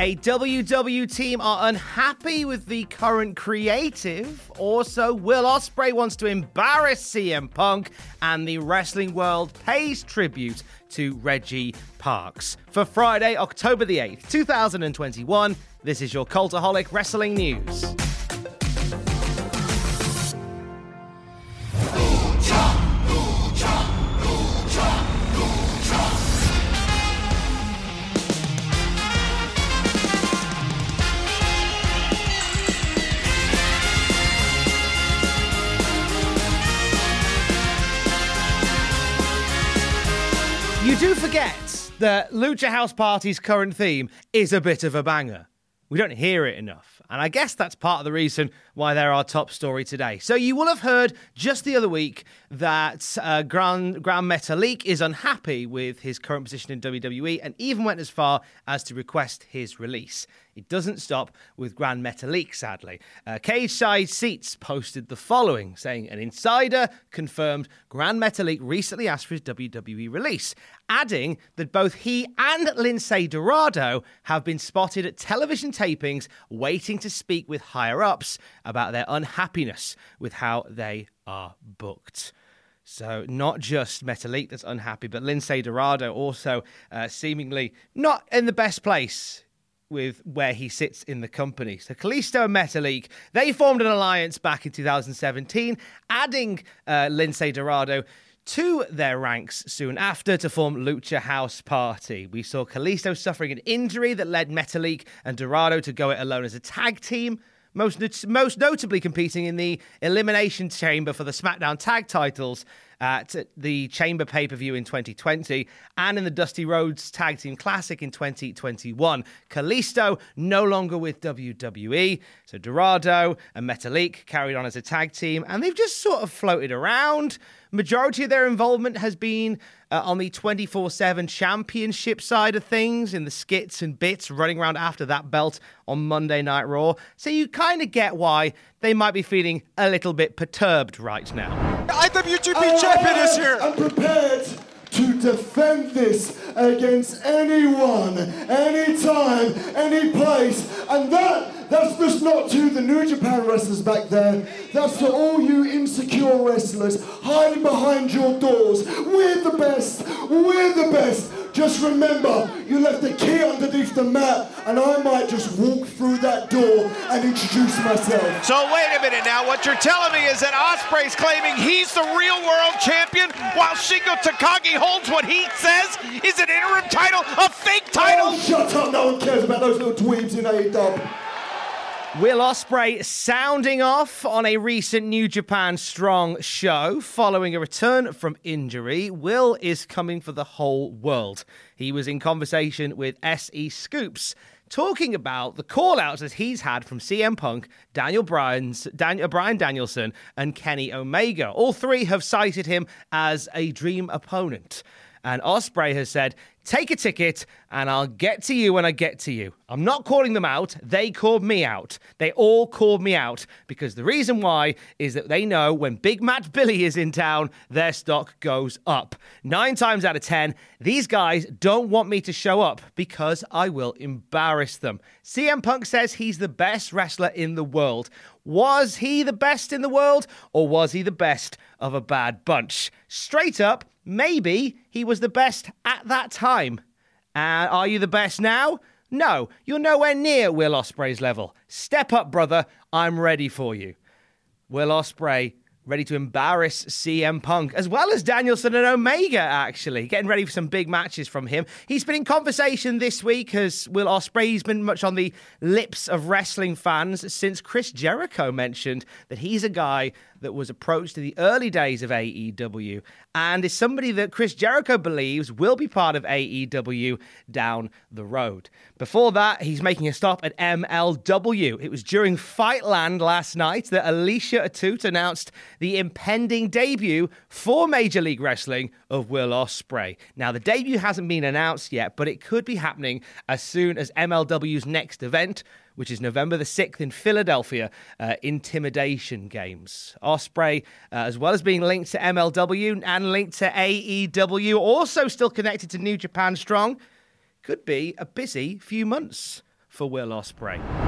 A WW team are unhappy with the current creative. Also, Will Ospreay wants to embarrass CM Punk, and the wrestling world pays tribute to Reggie Parks. For Friday, October the 8th, 2021, this is your Cultaholic Wrestling News. Do forget that Lucha House Party's current theme is a bit of a banger. We don't hear it enough. And I guess that's part of the reason why they're our top story today. So you will have heard just the other week that uh, Grand, Grand Metalik is unhappy with his current position in WWE and even went as far as to request his release. It doesn't stop with Grand Metalik, sadly. Uh, Cage Side Seats posted the following, saying an insider confirmed Grand Metalik recently asked for his WWE release, adding that both he and Lince Dorado have been spotted at television tapings waiting to speak with higher ups about their unhappiness with how they are booked. So not just Metalik that's unhappy, but Lince Dorado also uh, seemingly not in the best place with where he sits in the company. So Kalisto and Metalik, they formed an alliance back in 2017, adding uh, Lince Dorado to their ranks soon after to form Lucha House Party. We saw Kalisto suffering an injury that led Metalik and Dorado to go it alone as a tag team. Most, most notably competing in the Elimination Chamber for the SmackDown Tag titles at the Chamber pay per view in 2020 and in the Dusty Rhodes Tag Team Classic in 2021. Kalisto no longer with WWE, so Dorado and Metalik carried on as a tag team, and they've just sort of floated around. Majority of their involvement has been uh, on the 24 7 championship side of things, in the skits and bits running around after that belt on Monday Night Raw. So you kind of get why they might be feeling a little bit perturbed right now. IWGP champion is here! I'm prepared to defend this against anyone, anytime, any place, and that that's just not to the New Japan wrestlers back there. That's to all you insecure wrestlers hiding behind your doors. We're the best. We're the best. Just remember, you left the key underneath the mat, and I might just walk through that door and introduce myself. So wait a minute now. What you're telling me is that Ospreay's claiming he's the real world champion, while Shingo Takagi holds what he says is an interim title, a fake title. Oh, shut up! No one cares about those little dweebs in AEW. Will Ospreay sounding off on a recent New Japan Strong show following a return from injury. Will is coming for the whole world. He was in conversation with SE Scoops talking about the call-outs that he's had from CM Punk, Daniel Bryan's, Dan, Bryan Danielson, and Kenny Omega. All three have cited him as a dream opponent. And Ospreay has said, Take a ticket and I'll get to you when I get to you. I'm not calling them out. They called me out. They all called me out because the reason why is that they know when Big Matt Billy is in town, their stock goes up. Nine times out of ten, these guys don't want me to show up because I will embarrass them. CM Punk says he's the best wrestler in the world. Was he the best in the world or was he the best of a bad bunch? Straight up, maybe he was the best at that time. And are you the best now? No, you're nowhere near Will Ospreay's level. Step up, brother. I'm ready for you. Will Ospreay ready to embarrass CM Punk, as well as Danielson and Omega, actually. Getting ready for some big matches from him. He's been in conversation this week as Will Ospreay's been much on the lips of wrestling fans since Chris Jericho mentioned that he's a guy that was approached in the early days of AEW and is somebody that Chris Jericho believes will be part of AEW down the road. Before that, he's making a stop at MLW. It was during Fightland last night that Alicia Atout announced the impending debut for Major League Wrestling of Will Ospreay. Now, the debut hasn't been announced yet, but it could be happening as soon as MLW's next event which is November the 6th in Philadelphia, uh, Intimidation Games. Ospreay, uh, as well as being linked to MLW and linked to AEW, also still connected to New Japan Strong, could be a busy few months for Will Ospreay.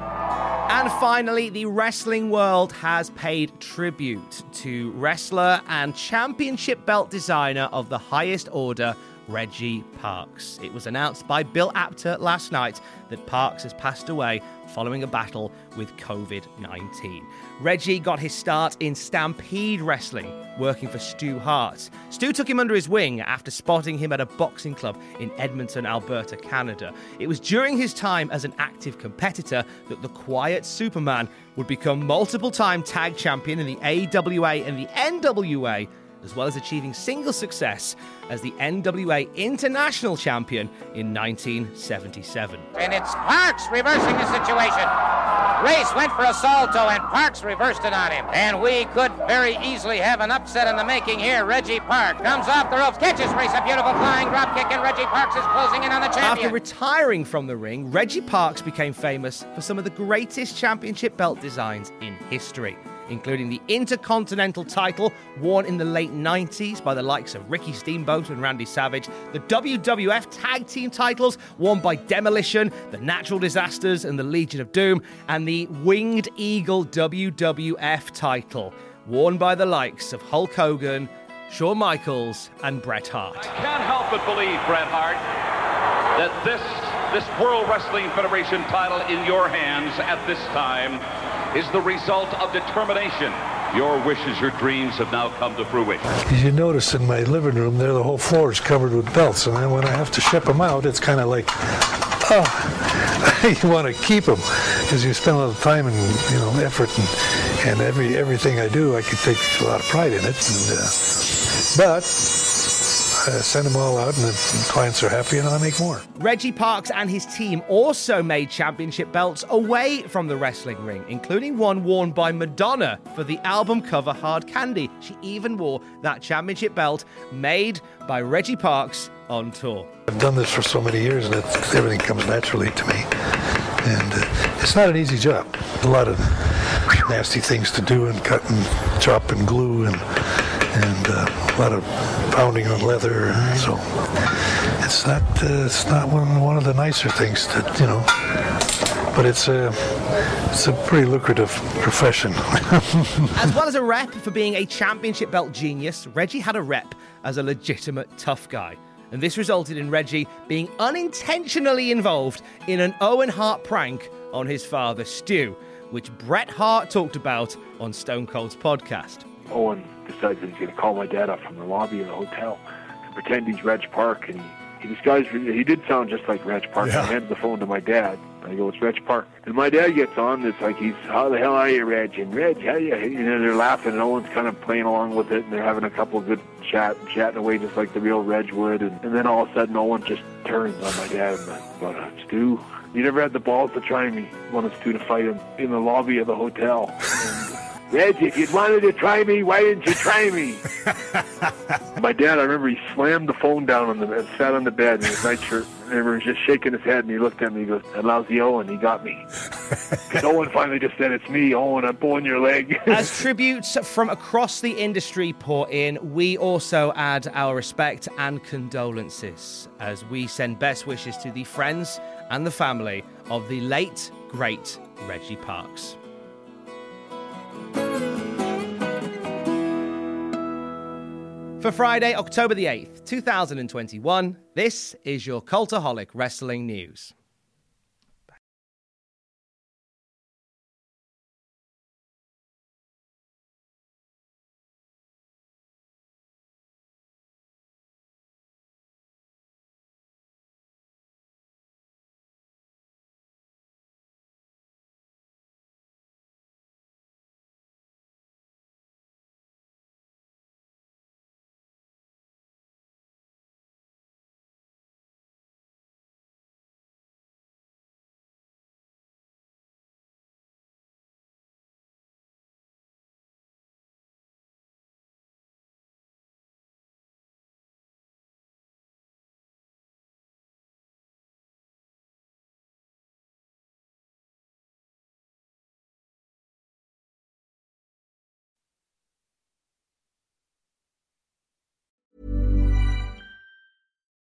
And finally, the wrestling world has paid tribute to wrestler and championship belt designer of the highest order, Reggie Parks. It was announced by Bill Apter last night that Parks has passed away following a battle with COVID 19. Reggie got his start in Stampede Wrestling, working for Stu Hart. Stu took him under his wing after spotting him at a boxing club in Edmonton, Alberta, Canada. It was during his time as an active competitor that the Quiet Superman would become multiple time tag champion in the AWA and the NWA as well as achieving single success as the NWA International Champion in 1977. And it's Parks reversing the situation. Race went for a salto, and Parks reversed it on him. And we could very easily have an upset in the making here. Reggie Parks comes off the ropes, catches Race, a beautiful flying drop kick, and Reggie Parks is closing in on the champion. After retiring from the ring, Reggie Parks became famous for some of the greatest championship belt designs in history including the Intercontinental title worn in the late 90s by the likes of Ricky Steamboat and Randy Savage, the WWF Tag Team titles worn by Demolition, the Natural Disasters, and the Legion of Doom, and the Winged Eagle WWF title worn by the likes of Hulk Hogan, Shawn Michaels, and Bret Hart. I can't help but believe, Bret Hart, that this this World Wrestling Federation title in your hands at this time is the result of determination. Your wishes, your dreams have now come to fruition. As you notice in my living room there, the whole floor is covered with belts. And then when I have to ship them out, it's kind of like, oh, you want to keep them because you spend a lot of time and you know effort and, and every everything I do, I can take a lot of pride in it. And, uh, but I send them all out, and the clients are happy, and I make more. Reggie Parks and his team also made championship belts away from the wrestling ring, including one worn by Madonna for the album cover Hard Candy. She even wore that championship belt made by Reggie Parks on tour. I've done this for so many years that everything comes naturally to me. And uh, it's not an easy job. A lot of nasty things to do and cut and chop and glue and and uh, a lot of pounding on leather. So it's not uh, it's not one, one of the nicer things that you know. But it's a it's a pretty lucrative profession. as well as a rep for being a championship belt genius, Reggie had a rep as a legitimate tough guy. And this resulted in Reggie being unintentionally involved in an Owen Hart prank on his father, Stu, which Bret Hart talked about on Stone Cold's podcast. Owen decides that he's going to call my dad up from the lobby of the hotel and pretend he's Reg Park. And he, he disguised, he did sound just like Reg Park. Yeah. I handed the phone to my dad. I go, it's Reg Park. And my dad gets on. It's like he's, how the hell are you, Reg? And Reg, how you? You know, they're laughing, and Owen's kind of playing along with it, and they're having a couple of good chat, chatting away just like the real Reg would. And, and then all of a sudden, Owen just turns on my dad and goes, uh, Stu, you never had the balls to try me. Wanted Stu to fight him in the lobby of the hotel. And, Reg, if you'd wanted to try me, why didn't you try me? My dad, I remember he slammed the phone down on the and sat on the bed in his nightshirt. I remember he was just shaking his head and he looked at me. He goes, "That lousy Owen, he got me." Because Owen finally just said, "It's me, Owen. I'm pulling your leg." As tributes from across the industry pour in, we also add our respect and condolences as we send best wishes to the friends and the family of the late great Reggie Parks. For Friday, October the 8th, 2021, this is your Cultaholic Wrestling News.